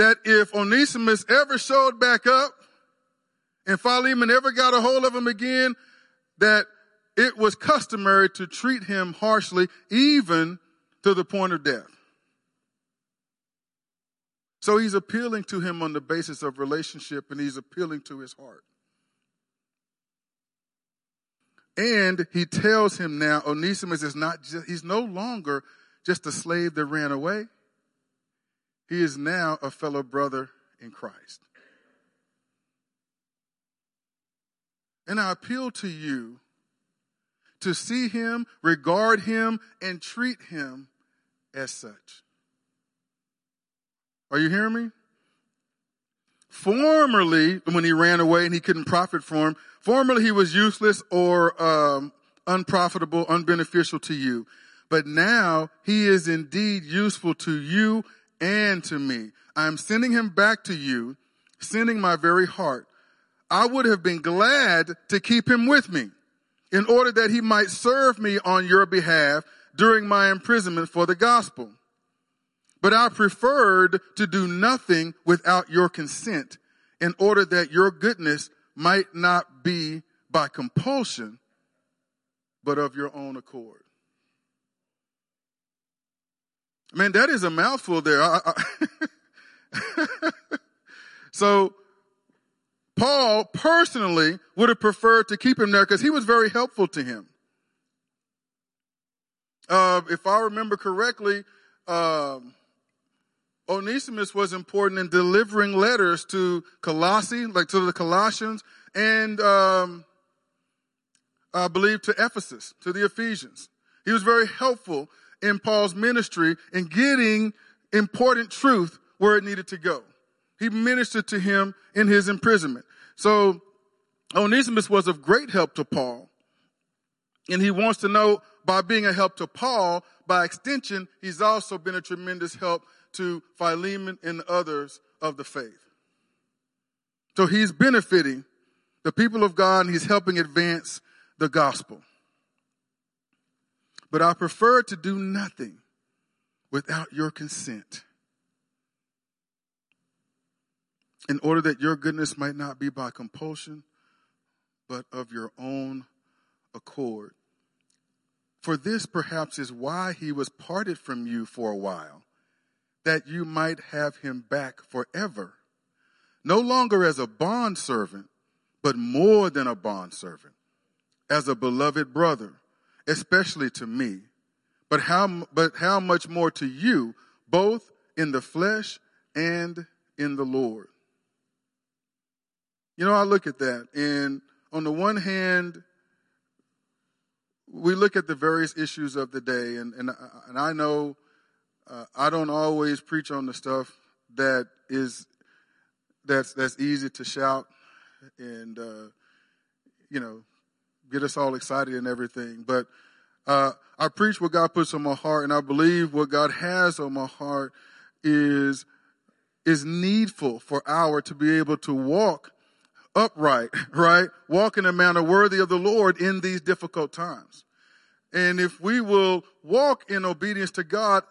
that if Onesimus ever showed back up and Philemon ever got a hold of him again, that it was customary to treat him harshly, even to the point of death. So he's appealing to him on the basis of relationship and he's appealing to his heart. And he tells him now, Onesimus is not just, he's no longer just a slave that ran away. He is now a fellow brother in Christ. And I appeal to you to see him, regard him, and treat him as such. Are you hearing me? Formerly, when he ran away and he couldn't profit from him, formerly he was useless or um, unprofitable, unbeneficial to you. But now he is indeed useful to you and to me. I am sending him back to you, sending my very heart. I would have been glad to keep him with me in order that he might serve me on your behalf during my imprisonment for the gospel. But I preferred to do nothing without your consent in order that your goodness might not be by compulsion, but of your own accord. Man, that is a mouthful there. I, I so, Paul personally would have preferred to keep him there because he was very helpful to him. Uh, if I remember correctly, um, Onesimus was important in delivering letters to Colossae, like to the Colossians, and um, I believe to Ephesus, to the Ephesians. He was very helpful in Paul's ministry in getting important truth where it needed to go. He ministered to him in his imprisonment. So Onesimus was of great help to Paul. And he wants to know by being a help to Paul, by extension, he's also been a tremendous help to Philemon and others of the faith. So he's benefiting the people of God and he's helping advance the gospel. But I prefer to do nothing without your consent. In order that your goodness might not be by compulsion, but of your own accord. For this perhaps is why he was parted from you for a while that you might have him back forever, no longer as a bondservant, but more than a bondservant, as a beloved brother, especially to me, but how, but how much more to you, both in the flesh and in the Lord. You know, I look at that, and on the one hand, we look at the various issues of the day, and, and, and I know uh, I don't always preach on the stuff that is that's that's easy to shout and uh, you know get us all excited and everything. But uh, I preach what God puts on my heart, and I believe what God has on my heart is is needful for our to be able to walk upright, right? Walk in a manner worthy of the Lord in these difficult times. And if we will walk in obedience to God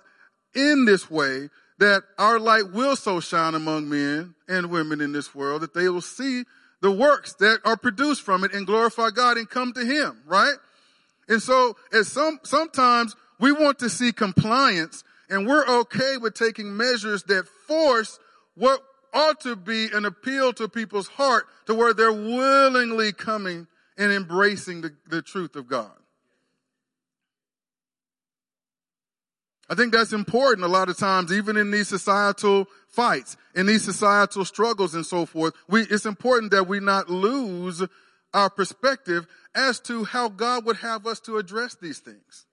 in this way that our light will so shine among men and women in this world that they will see the works that are produced from it and glorify God and come to Him, right? And so, as some, sometimes we want to see compliance and we're okay with taking measures that force what ought to be an appeal to people's heart to where they're willingly coming and embracing the, the truth of God. I think that's important a lot of times, even in these societal fights, in these societal struggles and so forth. We, it's important that we not lose our perspective as to how God would have us to address these things.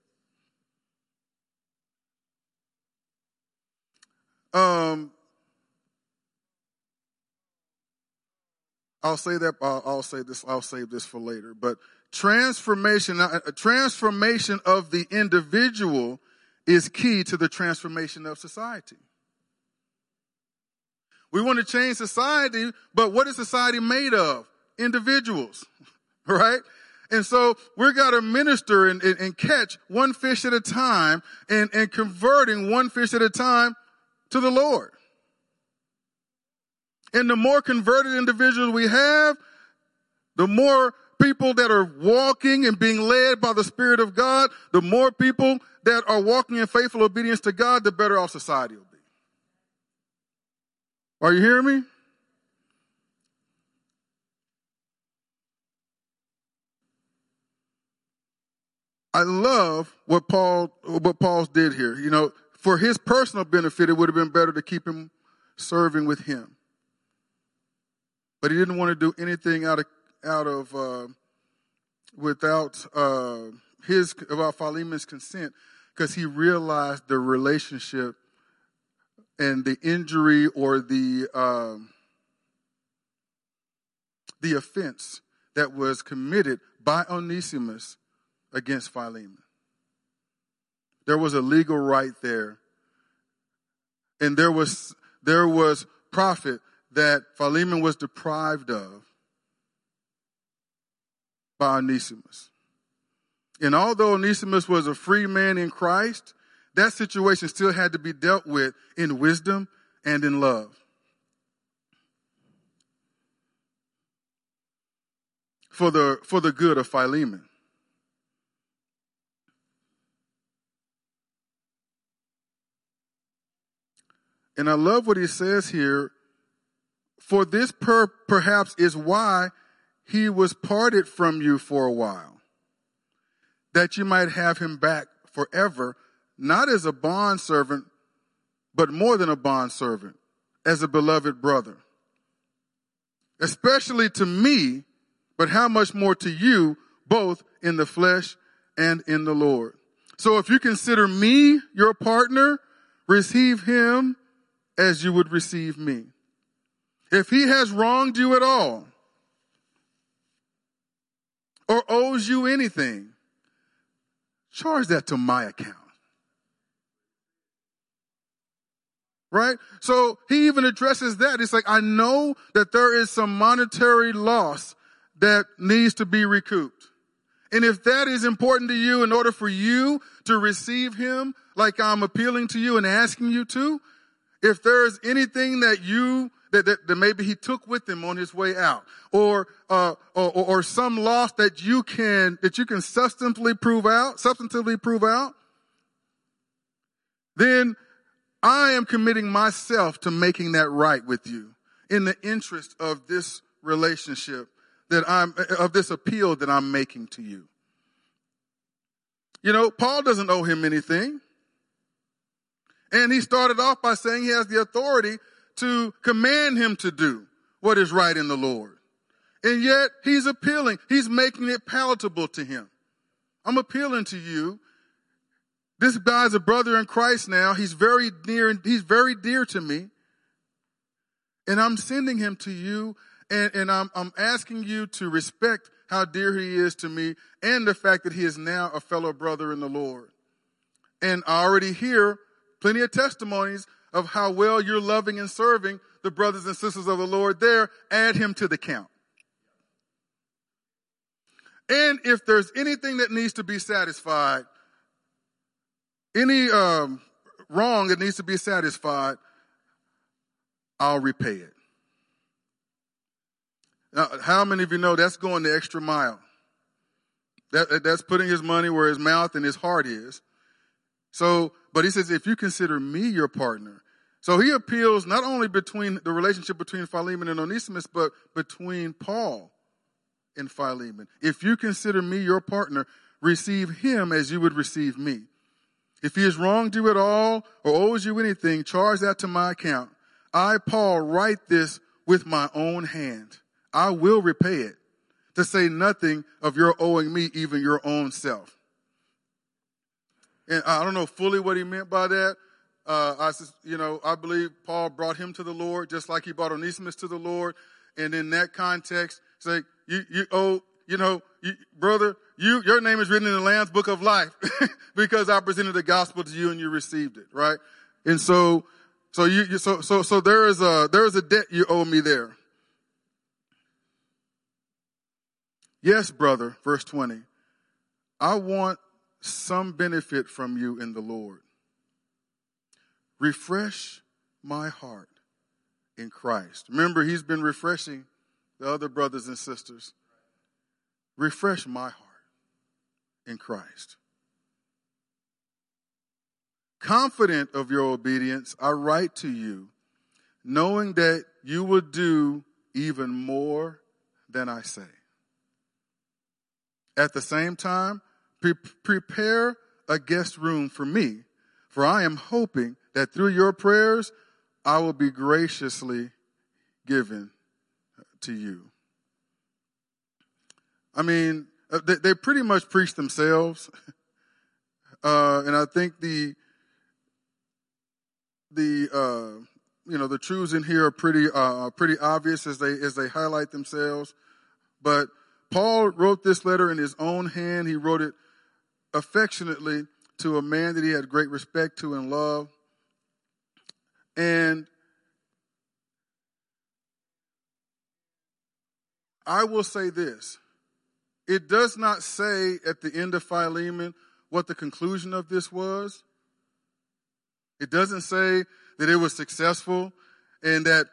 Um, I'll say that, I'll, I'll say this, I'll save this for later, but transformation, a transformation of the individual is key to the transformation of society. We want to change society, but what is society made of? Individuals, right? And so we've got to minister and, and, and, catch one fish at a time and, and converting one fish at a time to the Lord. And the more converted individuals we have, the more people that are walking and being led by the Spirit of God, the more people that are walking in faithful obedience to God, the better our society will be. Are you hearing me? I love what Paul what Paul's did here. You know, for his personal benefit, it would have been better to keep him serving with him. But he didn't want to do anything out of out of uh, without uh, his about Philemon's consent because he realized the relationship and the injury or the um, the offense that was committed by Onesimus against Philemon. There was a legal right there. And there was, there was profit that Philemon was deprived of by Onesimus. And although Onesimus was a free man in Christ, that situation still had to be dealt with in wisdom and in love. For the, for the good of Philemon. And I love what he says here. For this per- perhaps is why he was parted from you for a while, that you might have him back forever, not as a bond servant, but more than a bond servant, as a beloved brother. Especially to me, but how much more to you, both in the flesh and in the Lord. So if you consider me your partner, receive him as you would receive me. If he has wronged you at all, or owes you anything, charge that to my account. Right? So he even addresses that. It's like, I know that there is some monetary loss that needs to be recouped. And if that is important to you in order for you to receive him like I'm appealing to you and asking you to, if there's anything that you that, that, that, maybe he took with him on his way out, or, uh, or, or some loss that you can that you can substantively prove out, substantively prove out, then I am committing myself to making that right with you in the interest of this relationship that I'm of this appeal that I'm making to you. You know, Paul doesn't owe him anything. And he started off by saying he has the authority to command him to do what is right in the Lord. And yet he's appealing. He's making it palatable to him. I'm appealing to you. This guy's a brother in Christ now. He's very near, he's very dear to me. And I'm sending him to you and, and I'm, I'm asking you to respect how dear he is to me and the fact that he is now a fellow brother in the Lord. And I already hear plenty of testimonies of how well you're loving and serving the brothers and sisters of the Lord there. Add him to the count. And if there's anything that needs to be satisfied, any um, wrong that needs to be satisfied, I'll repay it. Now, how many of you know that's going the extra mile? That, that's putting his money where his mouth and his heart is. So, but he says, if you consider me your partner. So he appeals not only between the relationship between Philemon and Onesimus, but between Paul and Philemon. If you consider me your partner, receive him as you would receive me. If he has wronged you at all or owes you anything, charge that to my account. I, Paul, write this with my own hand. I will repay it, to say nothing of your owing me even your own self. And I don't know fully what he meant by that. Uh, I, you know, I believe Paul brought him to the Lord just like he brought Onesimus to the Lord. And in that context, say, you, you owe, you know, you, brother, you, your name is written in the Lamb's book of life because I presented the gospel to you and you received it, right? And so, so you, so, so, so there is a, there is a debt you owe me there. Yes, brother, verse 20. I want some benefit from you in the Lord. Refresh my heart in Christ. Remember, he's been refreshing the other brothers and sisters. Refresh my heart in Christ. Confident of your obedience, I write to you, knowing that you will do even more than I say. At the same time, pre- prepare a guest room for me, for I am hoping that through your prayers, I will be graciously given to you. I mean, uh, they, they pretty much preach themselves. Uh, and I think the, the, uh, you know, the truths in here are pretty, uh, pretty obvious as they, as they highlight themselves. But Paul wrote this letter in his own hand. He wrote it affectionately to a man that he had great respect to and love. And I will say this. It does not say at the end of Philemon what the conclusion of this was. It doesn't say that it was successful and that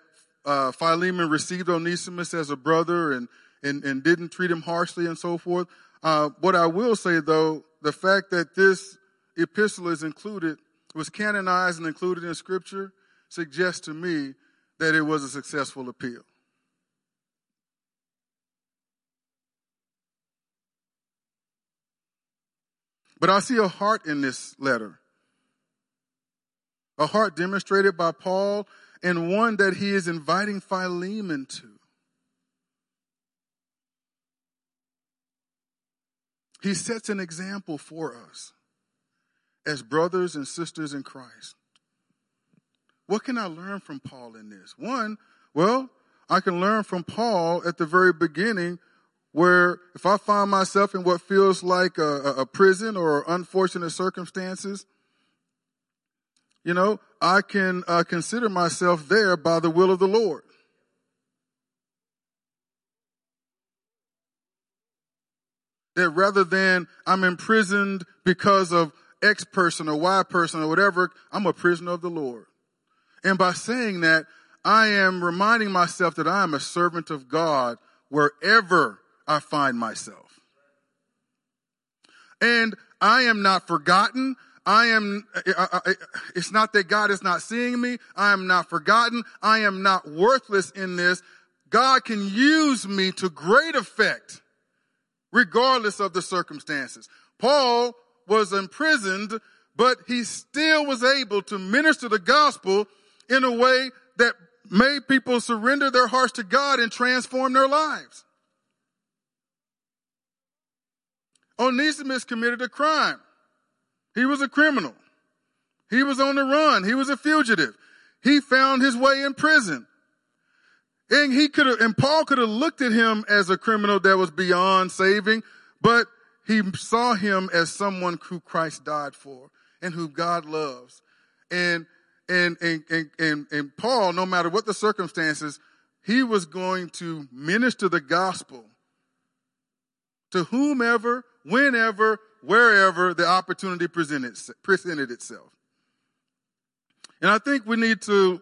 uh, Philemon received Onesimus as a brother and, and, and didn't treat him harshly and so forth. Uh, what I will say though, the fact that this epistle is included, was canonized and included in scripture, suggests to me that it was a successful appeal. But I see a heart in this letter. A heart demonstrated by Paul and one that he is inviting Philemon to. He sets an example for us as brothers and sisters in Christ. What can I learn from Paul in this? One, well, I can learn from Paul at the very beginning where if I find myself in what feels like a, a prison or unfortunate circumstances, you know, I can uh, consider myself there by the will of the Lord. That rather than I'm imprisoned because of X person or Y person or whatever, I'm a prisoner of the Lord. And by saying that, I am reminding myself that I am a servant of God wherever I find myself. And I am not forgotten. I am, it's not that God is not seeing me. I am not forgotten. I am not worthless in this. God can use me to great effect, regardless of the circumstances. Paul was imprisoned, but he still was able to minister the gospel in a way that made people surrender their hearts to God and transform their lives. Onesimus committed a crime. He was a criminal. He was on the run. He was a fugitive. He found his way in prison. And he could have, and Paul could have looked at him as a criminal that was beyond saving, but he saw him as someone who Christ died for and who God loves. And, and, and, and, and, and Paul, no matter what the circumstances, he was going to minister the gospel to whomever, whenever, wherever the opportunity presented, presented itself. And I think we need to,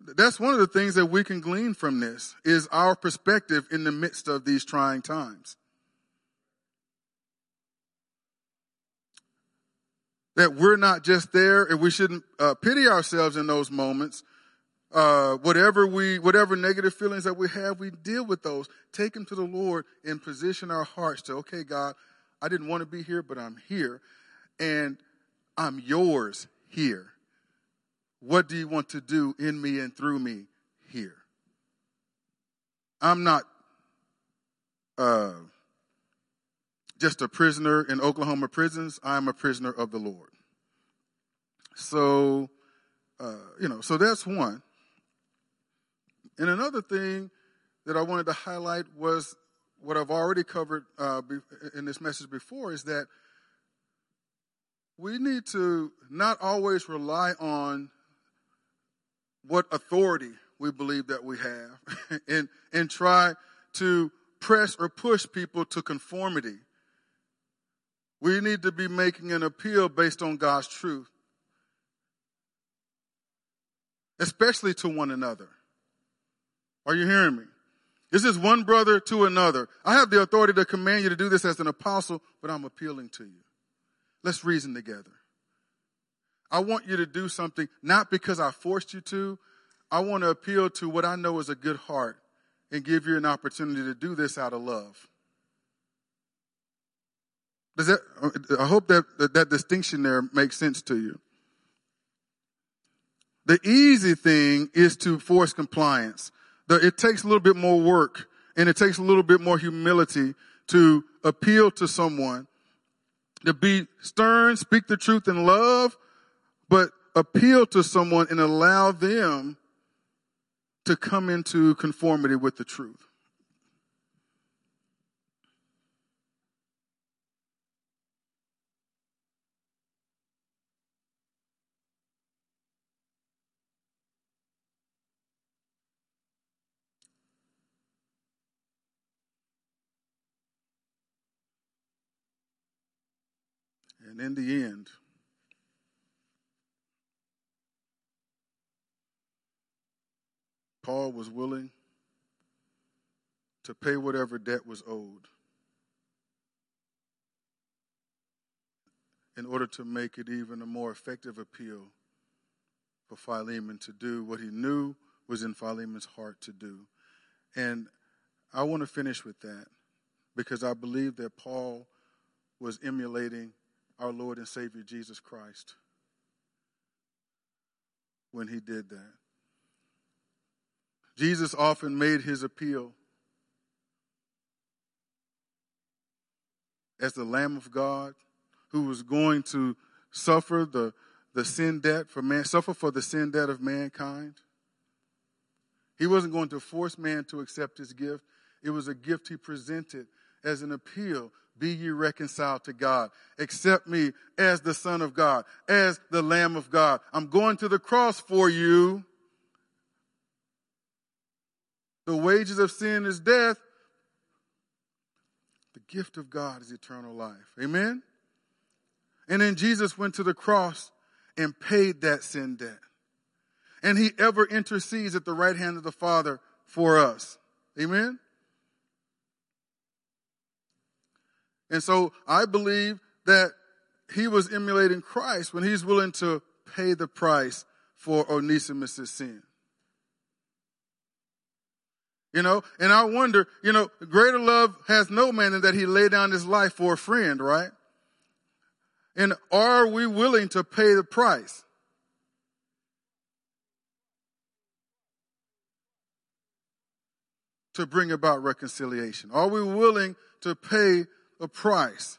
that's one of the things that we can glean from this is our perspective in the midst of these trying times. That we're not just there and we shouldn't uh, pity ourselves in those moments. Uh, whatever we, whatever negative feelings that we have, we deal with those. Take them to the Lord and position our hearts to, okay, God, I didn't want to be here, but I'm here and I'm yours here. What do you want to do in me and through me here? I'm not, uh, just a prisoner in Oklahoma prisons. I'm a prisoner of the Lord. So, uh, you know, so that's one. And another thing that I wanted to highlight was what I've already covered uh, in this message before is that we need to not always rely on what authority we believe that we have and, and try to press or push people to conformity we need to be making an appeal based on God's truth, especially to one another. Are you hearing me? This is one brother to another. I have the authority to command you to do this as an apostle, but I'm appealing to you. Let's reason together. I want you to do something not because I forced you to. I want to appeal to what I know is a good heart and give you an opportunity to do this out of love. Does that, uh, I hope that, that, that distinction there makes sense to you. The easy thing is to force compliance. The, it takes a little bit more work and it takes a little bit more humility to appeal to someone, to be stern, speak the truth in love, but appeal to someone and allow them to come into conformity with the truth. And in the end, Paul was willing to pay whatever debt was owed in order to make it even a more effective appeal for Philemon to do what he knew was in Philemon's heart to do. And I want to finish with that because I believe that Paul was emulating our Lord and Savior Jesus Christ when he did that. Jesus often made his appeal as the Lamb of God who was going to suffer the, the sin debt for man, suffer for the sin debt of mankind. He wasn't going to force man to accept his gift. It was a gift he presented as an appeal. Be ye reconciled to God. Accept me as the Son of God, as the Lamb of God. I'm going to the cross for you. The wages of sin is death. The gift of God is eternal life. Amen? And then Jesus went to the cross and paid that sin debt. And he ever intercedes at the right hand of the Father for us. Amen? And so I believe that he was emulating Christ when he's willing to pay the price for Onesimus' sin. You know, and I wonder, you know, greater love has no man than that he lay down his life for a friend, right? And are we willing to pay the price? To bring about reconciliation? Are we willing to pay the price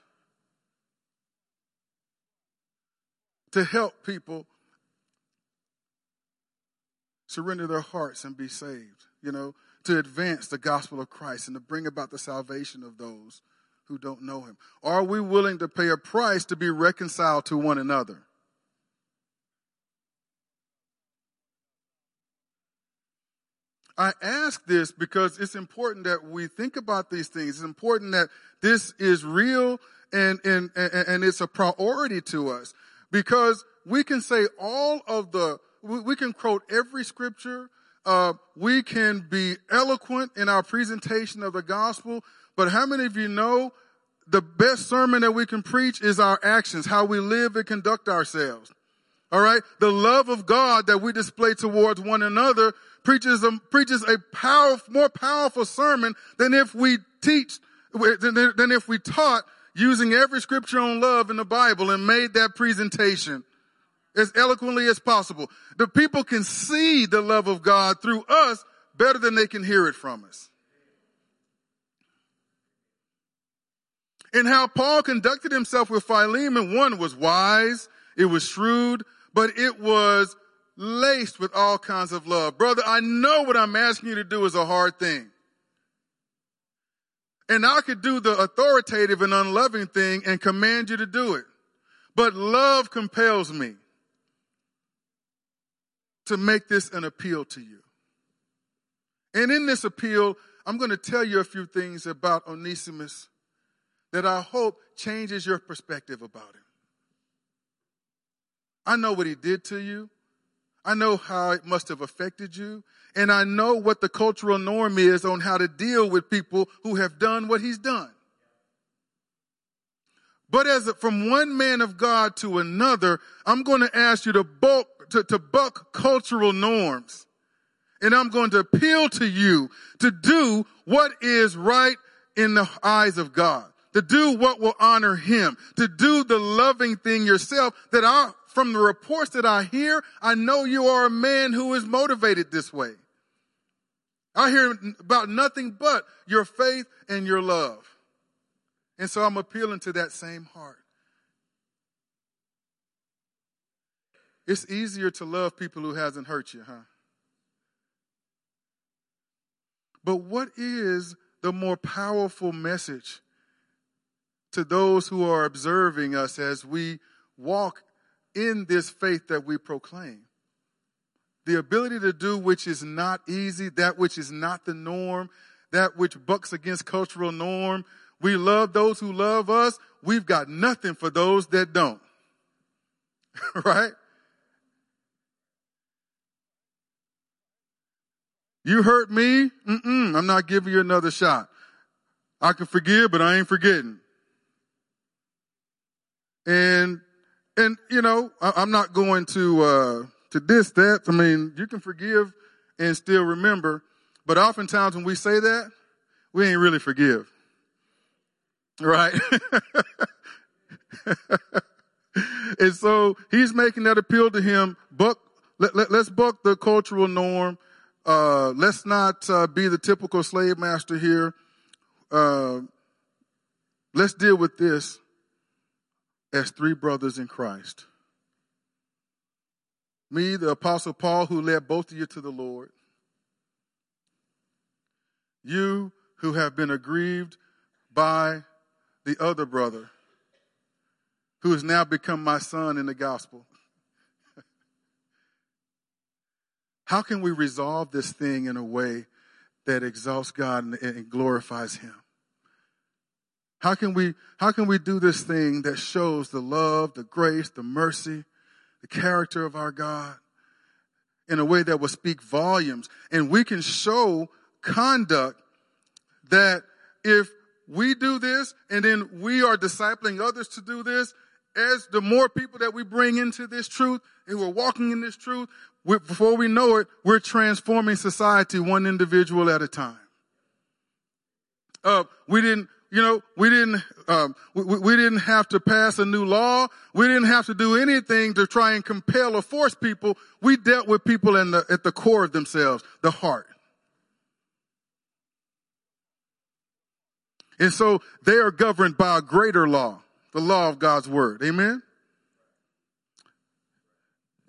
to help people surrender their hearts and be saved? You know, to advance the gospel of Christ and to bring about the salvation of those who don't know him? Are we willing to pay a price to be reconciled to one another? I ask this because it's important that we think about these things. It's important that this is real and, and, and, it's a priority to us because we can say all of the, we can quote every scripture, uh, we can be eloquent in our presentation of the gospel, but how many of you know the best sermon that we can preach is our actions, how we live and conduct ourselves? All right. The love of God that we display towards one another preaches a, preaches a more powerful sermon than if we teach, than, than if we taught using every scripture on love in the Bible and made that presentation as eloquently as possible. The people can see the love of God through us better than they can hear it from us. And how Paul conducted himself with Philemon, one was wise, it was shrewd, but it was laced with all kinds of love. Brother, I know what I'm asking you to do is a hard thing. And I could do the authoritative and unloving thing and command you to do it. But love compels me to make this an appeal to you. And in this appeal, I'm going to tell you a few things about Onesimus that I hope changes your perspective about him. I know what he did to you. I know how it must have affected you. And I know what the cultural norm is on how to deal with people who have done what he's done. But as a, from one man of God to another, I'm going to ask you to bulk, to, to buck cultural norms. And I'm going to appeal to you to do what is right in the eyes of God, to do what will honor him, to do the loving thing yourself that I, from the reports that I hear, I know you are a man who is motivated this way. I hear about nothing but your faith and your love. And so I'm appealing to that same heart. It's easier to love people who hasn't hurt you, huh? But what is the more powerful message to those who are observing us as we walk in this faith that we proclaim? The ability to do which is not easy, that which is not the norm, that which bucks against cultural norm, we love those who love us. We've got nothing for those that don't. right? You hurt me? Mm-mm, I'm not giving you another shot. I can forgive, but I ain't forgetting. And, and, you know, I, am not going to, uh, to diss that. I mean, you can forgive and still remember, but oftentimes when we say that, we ain't really forgive. Right? and so he's making that appeal to him. Buck, let, let, us buck the cultural norm. Uh, let's not uh, be the typical slave master here. Uh, let's deal with this as three brothers in Christ. Me, the Apostle Paul, who led both of you to the Lord. You who have been aggrieved by the other brother who has now become my son in the gospel. How can we resolve this thing in a way that exalts God and, glorifies Him? How can we, how can we do this thing that shows the love, the grace, the mercy, the character of our God in a way that will speak volumes? And we can show conduct that if we do this and then we are discipling others to do this, as the more people that we bring into this truth and we're walking in this truth, before we know it, we're transforming society one individual at a time. Uh, we didn't, you know, we didn't, um, we, we didn't have to pass a new law. We didn't have to do anything to try and compel or force people. We dealt with people in the, at the core of themselves, the heart. And so they are governed by a greater law, the law of God's word. Amen?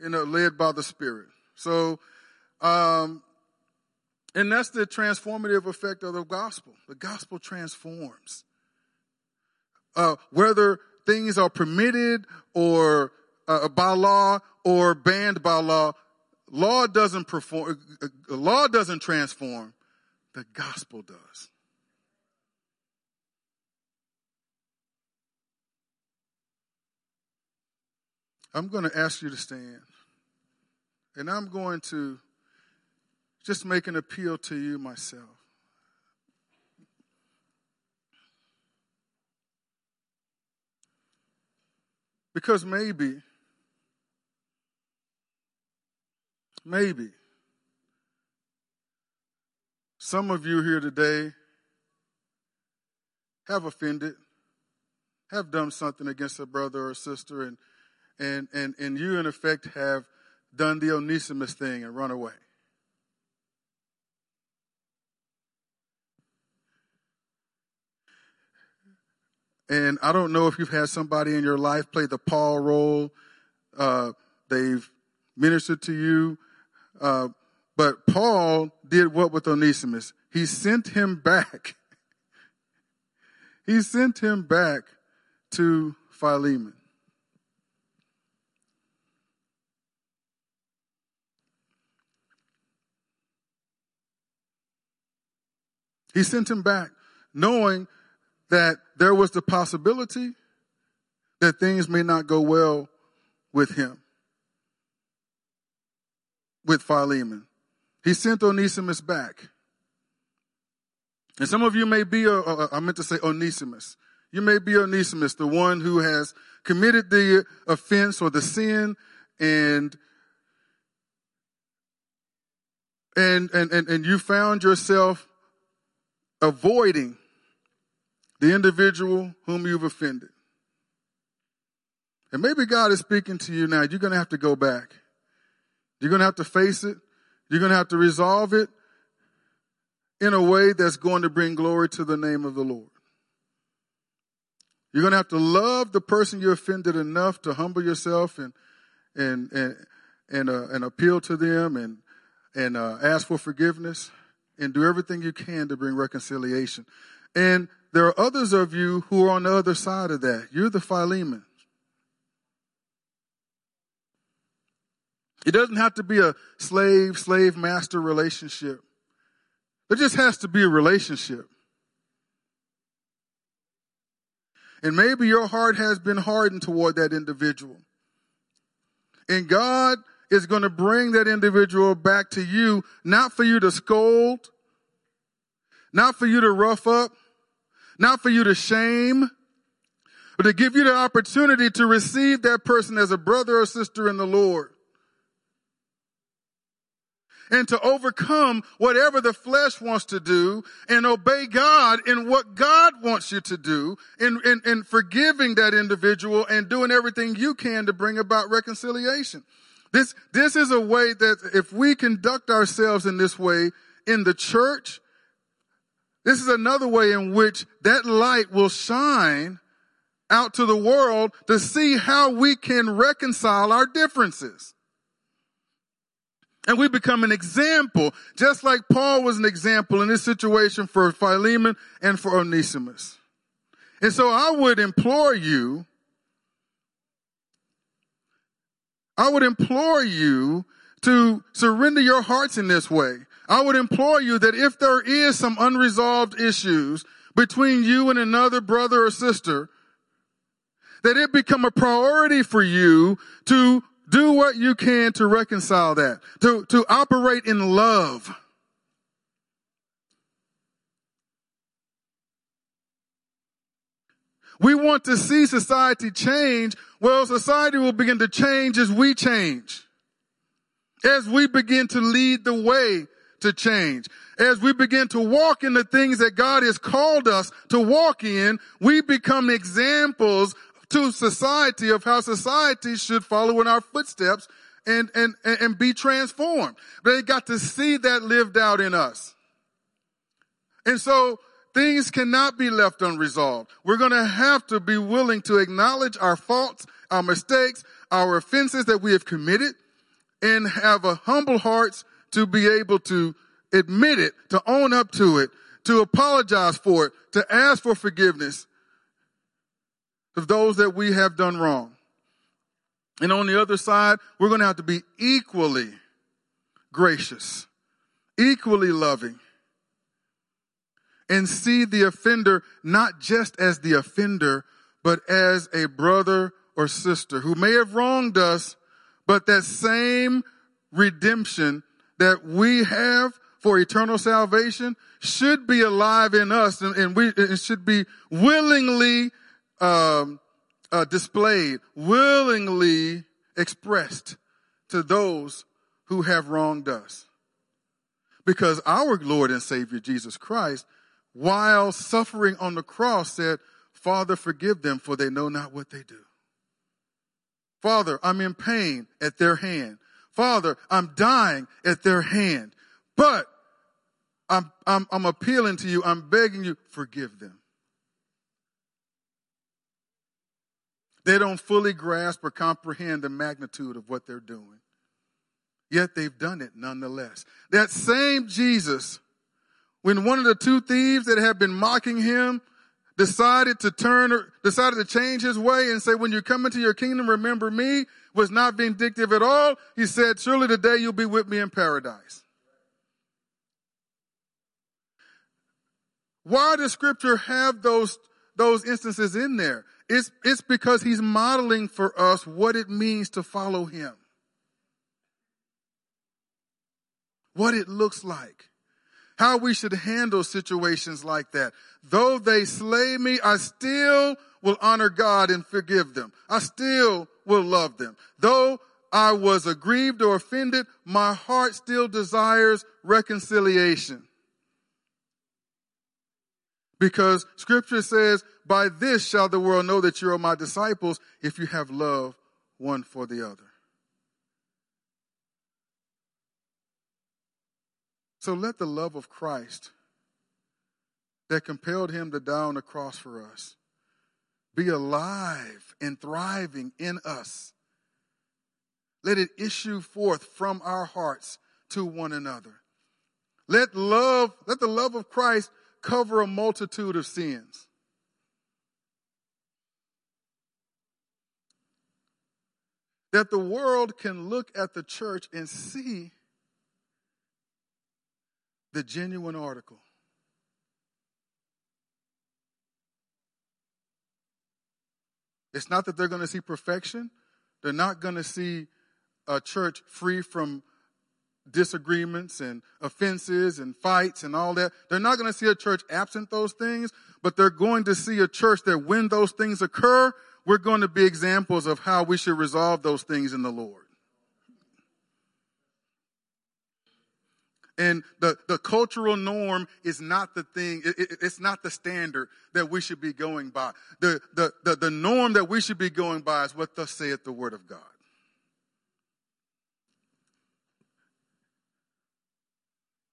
You know, led by the Spirit. So, um, and that's the transformative effect of the gospel. The gospel transforms. Uh, whether things are permitted or uh, by law or banned by law, law doesn't perform, uh, law doesn't transform. The gospel does. I'm going to ask you to stand. And I'm going to just make an appeal to you myself. Because maybe, maybe, some of you here today have offended, have done something against a brother or sister, and and, and, and you, in effect, have done the Onesimus thing and run away. And I don't know if you've had somebody in your life play the Paul role. Uh, they've ministered to you. Uh, but Paul did what with Onesimus? He sent him back. he sent him back to Philemon. He sent him back knowing that there was the possibility that things may not go well with him. with Philemon. He sent Onesimus back. And some of you may be, uh, uh, I meant to say Onesimus. You may be Onesimus, the one who has committed the offense or the sin and and and and, and you found yourself avoiding the individual whom you've offended. And maybe God is speaking to you now. You're going to have to go back. You're going to have to face it. You're going to have to resolve it in a way that's going to bring glory to the name of the Lord. You're going to have to love the person you offended enough to humble yourself and and and and, uh, and appeal to them and and uh, ask for forgiveness and do everything you can to bring reconciliation. And there are others of you who are on the other side of that. You're the Philemon. It doesn't have to be a slave slave master relationship. There just has to be a relationship. And maybe your heart has been hardened toward that individual. And God is going to bring that individual back to you, not for you to scold, not for you to rough up, not for you to shame, but to give you the opportunity to receive that person as a brother or sister in the Lord and to overcome whatever the flesh wants to do and obey God in what God wants you to do in, in, in forgiving that individual and doing everything you can to bring about reconciliation. This, this is a way that if we conduct ourselves in this way in the church, this is another way in which that light will shine out to the world to see how we can reconcile our differences. And we become an example, just like Paul was an example in this situation for Philemon and for Onesimus. And so I would implore you, I would implore you to surrender your hearts in this way. I would implore you that if there is some unresolved issues between you and another brother or sister, that it become a priority for you to do what you can to reconcile that, to, to operate in love. We want to see society change. Well, society will begin to change as we change. As we begin to lead the way to change. As we begin to walk in the things that God has called us to walk in, we become examples to society of how society should follow in our footsteps and, and, and be transformed. They got to see that lived out in us. And so things cannot be left unresolved. We're going to have to be willing to acknowledge our faults, our mistakes, our offenses that we have committed and have a humble hearts to be able to admit it, to own up to it, to apologize for it, to ask for forgiveness, of those that we have done wrong. And on the other side, we're going to have to be equally gracious, equally loving, and see the offender not just as the offender, but as a brother or sister who may have wronged us, but that same redemption that we have for eternal salvation should be alive in us and, and we it should be willingly um, uh, displayed, willingly expressed to those who have wronged us. Because our Lord and Savior Jesus Christ, while suffering on the cross, said, Father, forgive them, for they know not what they do. Father, I'm in pain at their hand. Father, I'm dying at their hand. But I'm, I'm, I'm appealing to you. I'm begging you, forgive them. They don't fully grasp or comprehend the magnitude of what they're doing. Yet they've done it nonetheless. That same Jesus, when one of the two thieves that had been mocking him decided to turn, or decided to change his way and say, when you come into your kingdom, remember me, was not vindictive at all. He said, surely today you'll be with me in paradise. Why does scripture have those, those instances in there? It's, it's because he's modeling for us what it means to follow him. what it looks like, how we should handle situations like that. Though they slay me, I still will honor God and forgive them. I still will love them. Though I was aggrieved or offended, my heart still desires reconciliation. Because scripture says, by this shall the world know that you are my disciples if you have love one for the other. So let the love of Christ that compelled him to die on the cross for us be alive and thriving in us. Let it issue forth from our hearts to one another. Let love, let the love of Christ cover a multitude of sins. That the world can look at the church and see the genuine article. It's not that they're going to see perfection. They're not going to see a church free from disagreements and offenses and fights and all that. They're not going to see a church absent those things, but they're going to see a church that when those things occur, we're going to be examples of how we should resolve those things in the Lord. And the, the cultural norm is not the thing, it, it, it's not the standard that we should be going by. The, the, the, the norm that we should be going by is what thus saith the Word of God.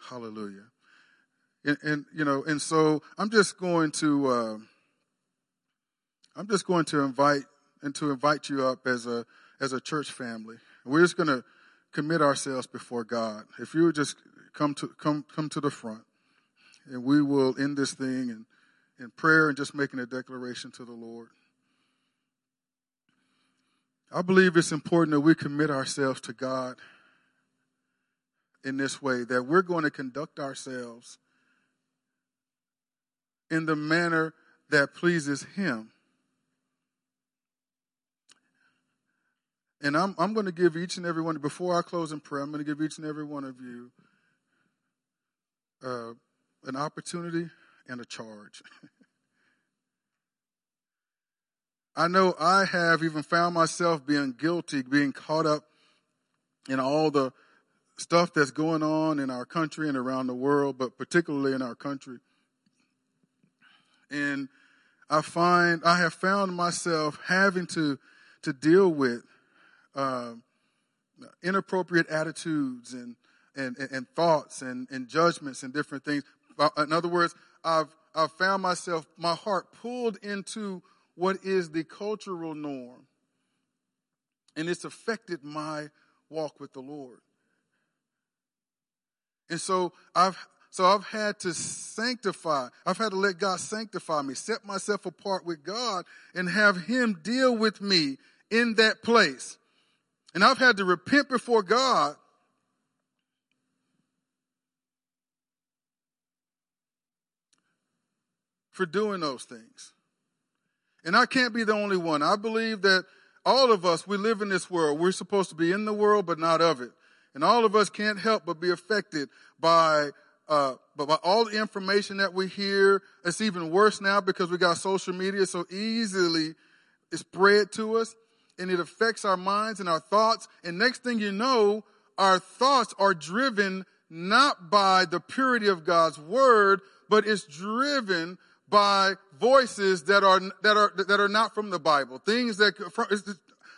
Hallelujah. And, and, you know, and so I'm just going to, uh, I'm just going to invite and to invite you up as a as a church family. We're just going to commit ourselves before God. If you would just come to come come to the front, and we will end this thing in in prayer and just making a declaration to the Lord. I believe it's important that we commit ourselves to God in this way that we're going to conduct ourselves in the manner that pleases Him. And I'm, I'm going to give each and every one, before I close in prayer, I'm going to give each and every one of you uh, an opportunity and a charge. I know I have even found myself being guilty, being caught up in all the stuff that's going on in our country and around the world, but particularly in our country. And I find I have found myself having to to deal with uh, inappropriate attitudes and and, and thoughts and, and judgments and different things. Uh, in other words, I've I've found myself my heart pulled into what is the cultural norm, and it's affected my walk with the Lord. And so I've so I've had to sanctify. I've had to let God sanctify me, set myself apart with God and have him deal with me in that place. And I've had to repent before God for doing those things. And I can't be the only one. I believe that all of us, we live in this world. We're supposed to be in the world, but not of it. And all of us can't help but be affected by, uh, but by all the information that we hear. It's even worse now because we got social media so easily it's spread to us and it affects our minds and our thoughts. And next thing you know, our thoughts are driven not by the purity of God's word, but it's driven by voices that are that are that are not from the Bible. Things that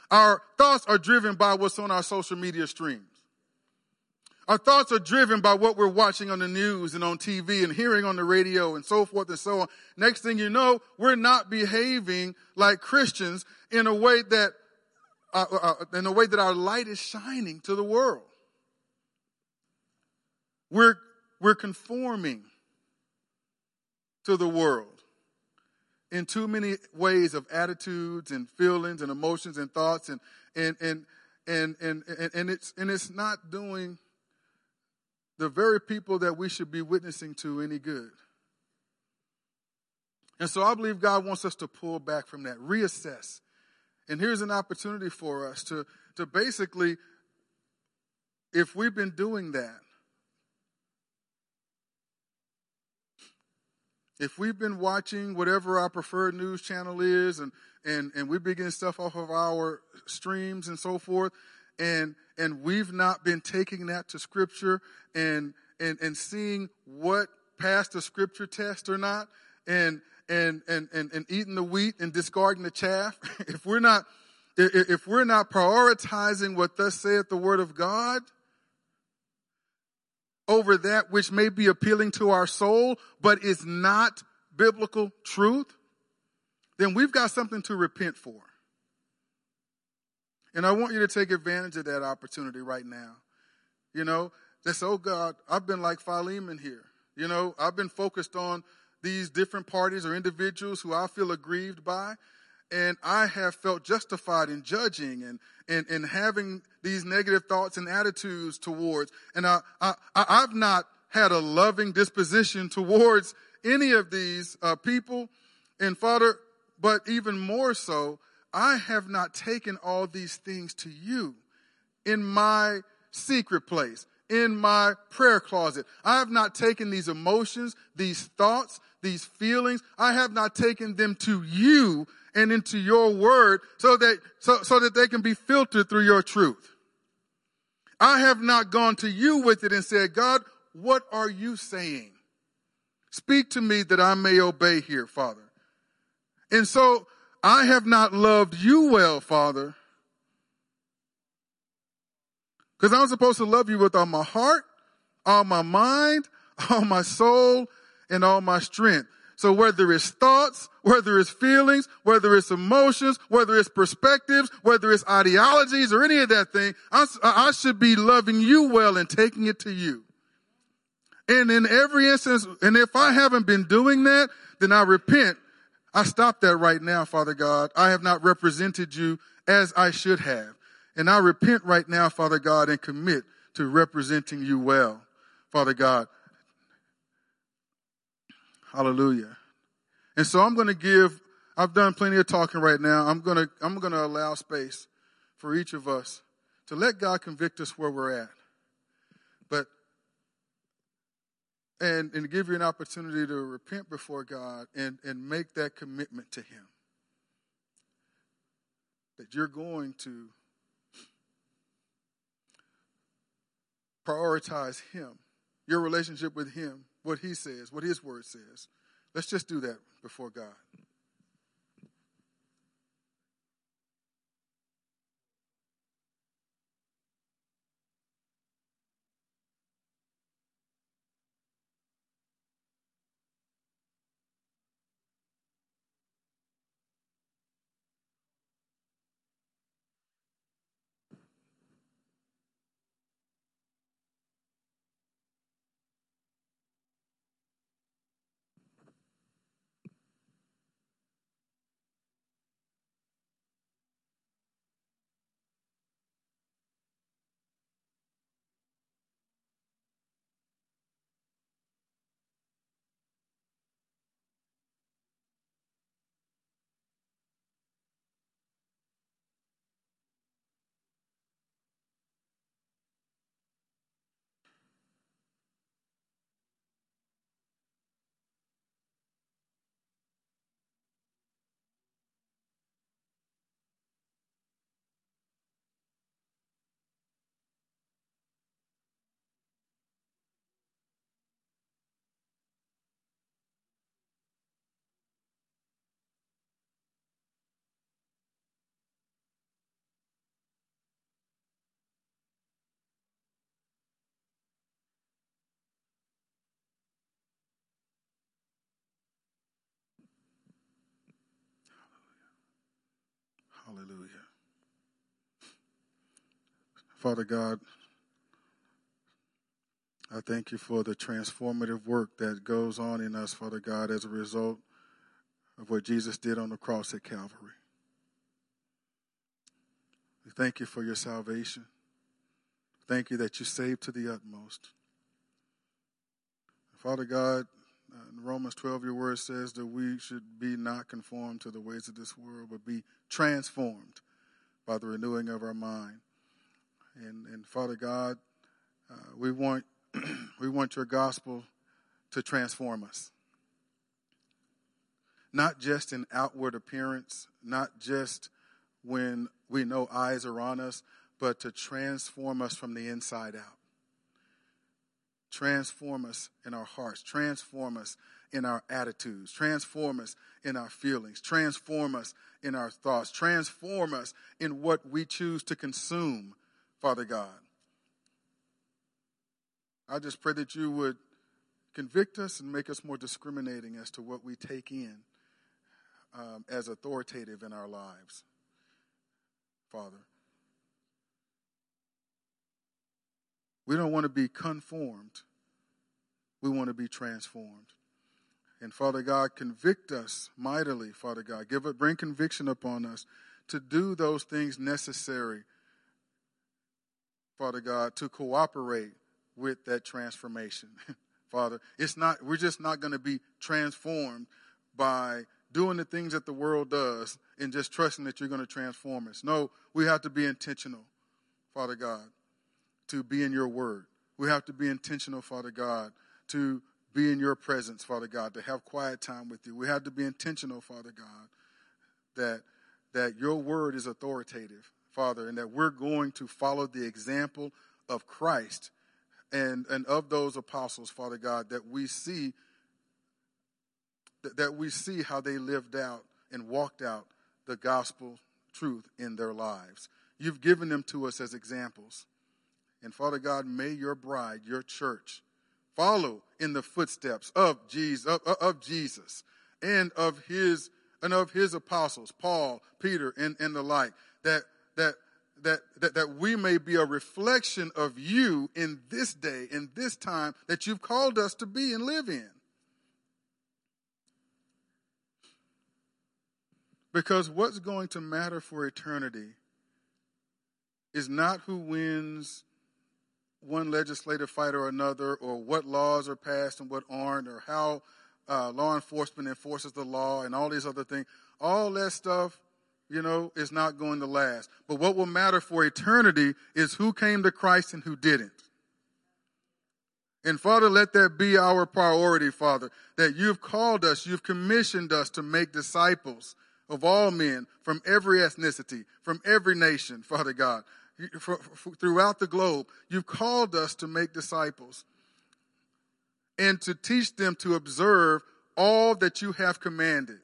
our thoughts are driven by what's on our social media streams. Our thoughts are driven by what we're watching on the news and on TV and hearing on the radio and so forth and so on. Next thing you know, we're not behaving like Christians in a way that, uh, uh, uh, in a way that our light is shining to the world. We're, we're conforming to the world in too many ways of attitudes and feelings and emotions and thoughts and, and, and, and, and, and, and it's, and it's not doing the very people that we should be witnessing to any good. And so I believe God wants us to pull back from that, reassess. And here's an opportunity for us to, to basically, if we've been doing that, if we've been watching whatever our preferred news channel is and, and, and we're getting stuff off of our streams and so forth, and, and we've not been taking that to scripture and, and, and seeing what passed the scripture test or not, and, and, and, and, and eating the wheat and discarding the chaff, if we're not, if we're not prioritizing what thus saith the word of God, over that which may be appealing to our soul, but is not biblical truth, then we've got something to repent for. And I want you to take advantage of that opportunity right now. You know, that's, oh God, I've been like Philemon here. You know, I've been focused on these different parties or individuals who I feel aggrieved by. And I have felt justified in judging and, and, and having these negative thoughts and attitudes towards. And I, I, I've not had a loving disposition towards any of these uh, people. And Father, but even more so, I have not taken all these things to you in my secret place, in my prayer closet. I have not taken these emotions, these thoughts, these feelings. I have not taken them to you and into your word so that, so, so that they can be filtered through your truth. I have not gone to you with it and said, God, what are you saying? Speak to me that I may obey here, Father. And so I have not loved you well, Father. Because I'm supposed to love you with all my heart, all my mind, all my soul, and all my strength. So whether it's thoughts, whether it's feelings, whether it's emotions, whether it's perspectives, whether it's ideologies or any of that thing, I, I should be loving you well and taking it to you. And in every instance, and if I haven't been doing that, then I repent. I stop that right now, Father God. I have not represented you as I should have. And I repent right now, Father God, and commit to representing you well, Father God. Hallelujah. And so I'm going to give, I've done plenty of talking right now. I'm going to, I'm going to allow space for each of us to let God convict us where we're at. But, and, and give you an opportunity to repent before God and, and make that commitment to Him. That you're going to prioritize Him, your relationship with Him what he says, what his word says. Let's just do that before God. Hallelujah. Father God, I thank you for the transformative work that goes on in us, Father God, as a result of what Jesus did on the cross at Calvary. We thank you for your salvation. Thank you that you saved to the utmost. Father God, in Romans 12, your word says that we should be not conformed to the ways of this world, but be transformed by the renewing of our mind. And, and Father God, uh, we want we want your gospel to transform us. not just in outward appearance, not just when we know eyes are on us, but to transform us from the inside out. Transform us in our hearts, transform us in our attitudes, transform us in our feelings, transform us in our thoughts, transform us in what we choose to consume, Father God. I just pray that you would convict us and make us more discriminating as to what we take in um, as authoritative in our lives, Father. We don't want to be conformed. We want to be transformed. And Father God, convict us mightily, Father God. Give it, bring conviction upon us to do those things necessary, Father God, to cooperate with that transformation. Father, it's not we're just not going to be transformed by doing the things that the world does and just trusting that you're going to transform us. No, we have to be intentional, Father God, to be in your word. We have to be intentional, Father God, to be in your presence, Father God, to have quiet time with you. We have to be intentional, Father God, that that your word is authoritative, Father, and that we're going to follow the example of Christ and, and of those apostles, Father God, that we see that, we see how they lived out and walked out the gospel truth in their lives. You've given them to us as examples. And Father God, may your bride, your church, follow in the footsteps of Jesus, of, of Jesus and of his and of his apostles, Paul, Peter, and, and the like, that that that, that, that we may be a reflection of you in this day, in this time that you've called us to be and live in. Because what's going to matter for eternity is not who wins one legislative fight or another, or what laws are passed and what aren't, or how uh, law enforcement enforces the law and all these other things. All that stuff you know, is not going to last. But what will matter for eternity is who came to Christ and who didn't. And Father, let that be our priority, Father, that you've called us, you've commissioned us to make disciples of all men from every ethnicity, from every nation, Father God, throughout the globe. You've called us to make disciples and to teach them to observe all that you have commanded.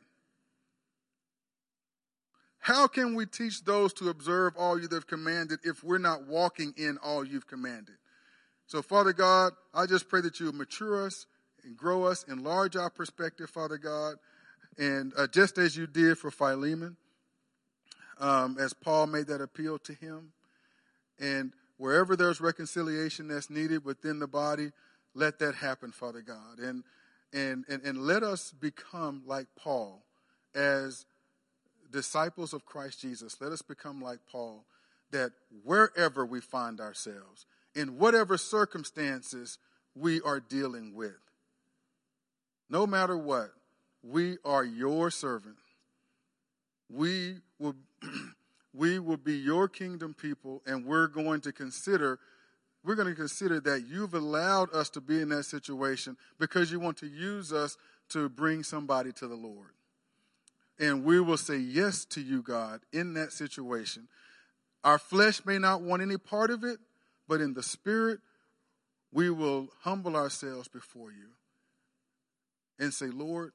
How can we teach those to observe all you have commanded if we're not walking in all you've commanded? So, Father God, I just pray that you mature us and grow us, enlarge our perspective, Father God, and uh, just as you did for Philemon, um, as Paul made that appeal to him, and wherever there's reconciliation that's needed within the body, let that happen, Father God, and and and, and let us become like Paul as disciples of Christ Jesus, let us become like Paul, that wherever we find ourselves, in whatever circumstances we are dealing with, no matter what, we are your servant. We will, we will be your kingdom people, and we're going to consider we're going to consider that you've allowed us to be in that situation because you want to use us to bring somebody to the Lord. And we will say yes to you, God, in that situation. Our flesh may not want any part of it, but in the spirit, we will humble ourselves before you and say, Lord,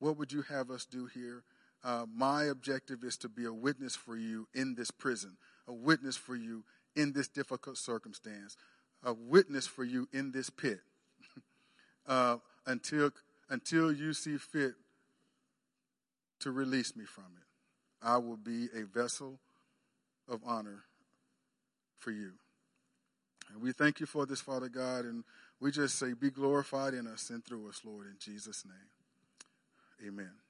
what would you have us do here? Uh, my objective is to be a witness for you in this prison, a witness for you in this difficult circumstance, a witness for you in this pit uh, until, until you see fit to release me from it. I will be a vessel of honor for you. And we thank you for this, Father God, and we just say, be glorified in us and through us, Lord, in Jesus' name. Amen.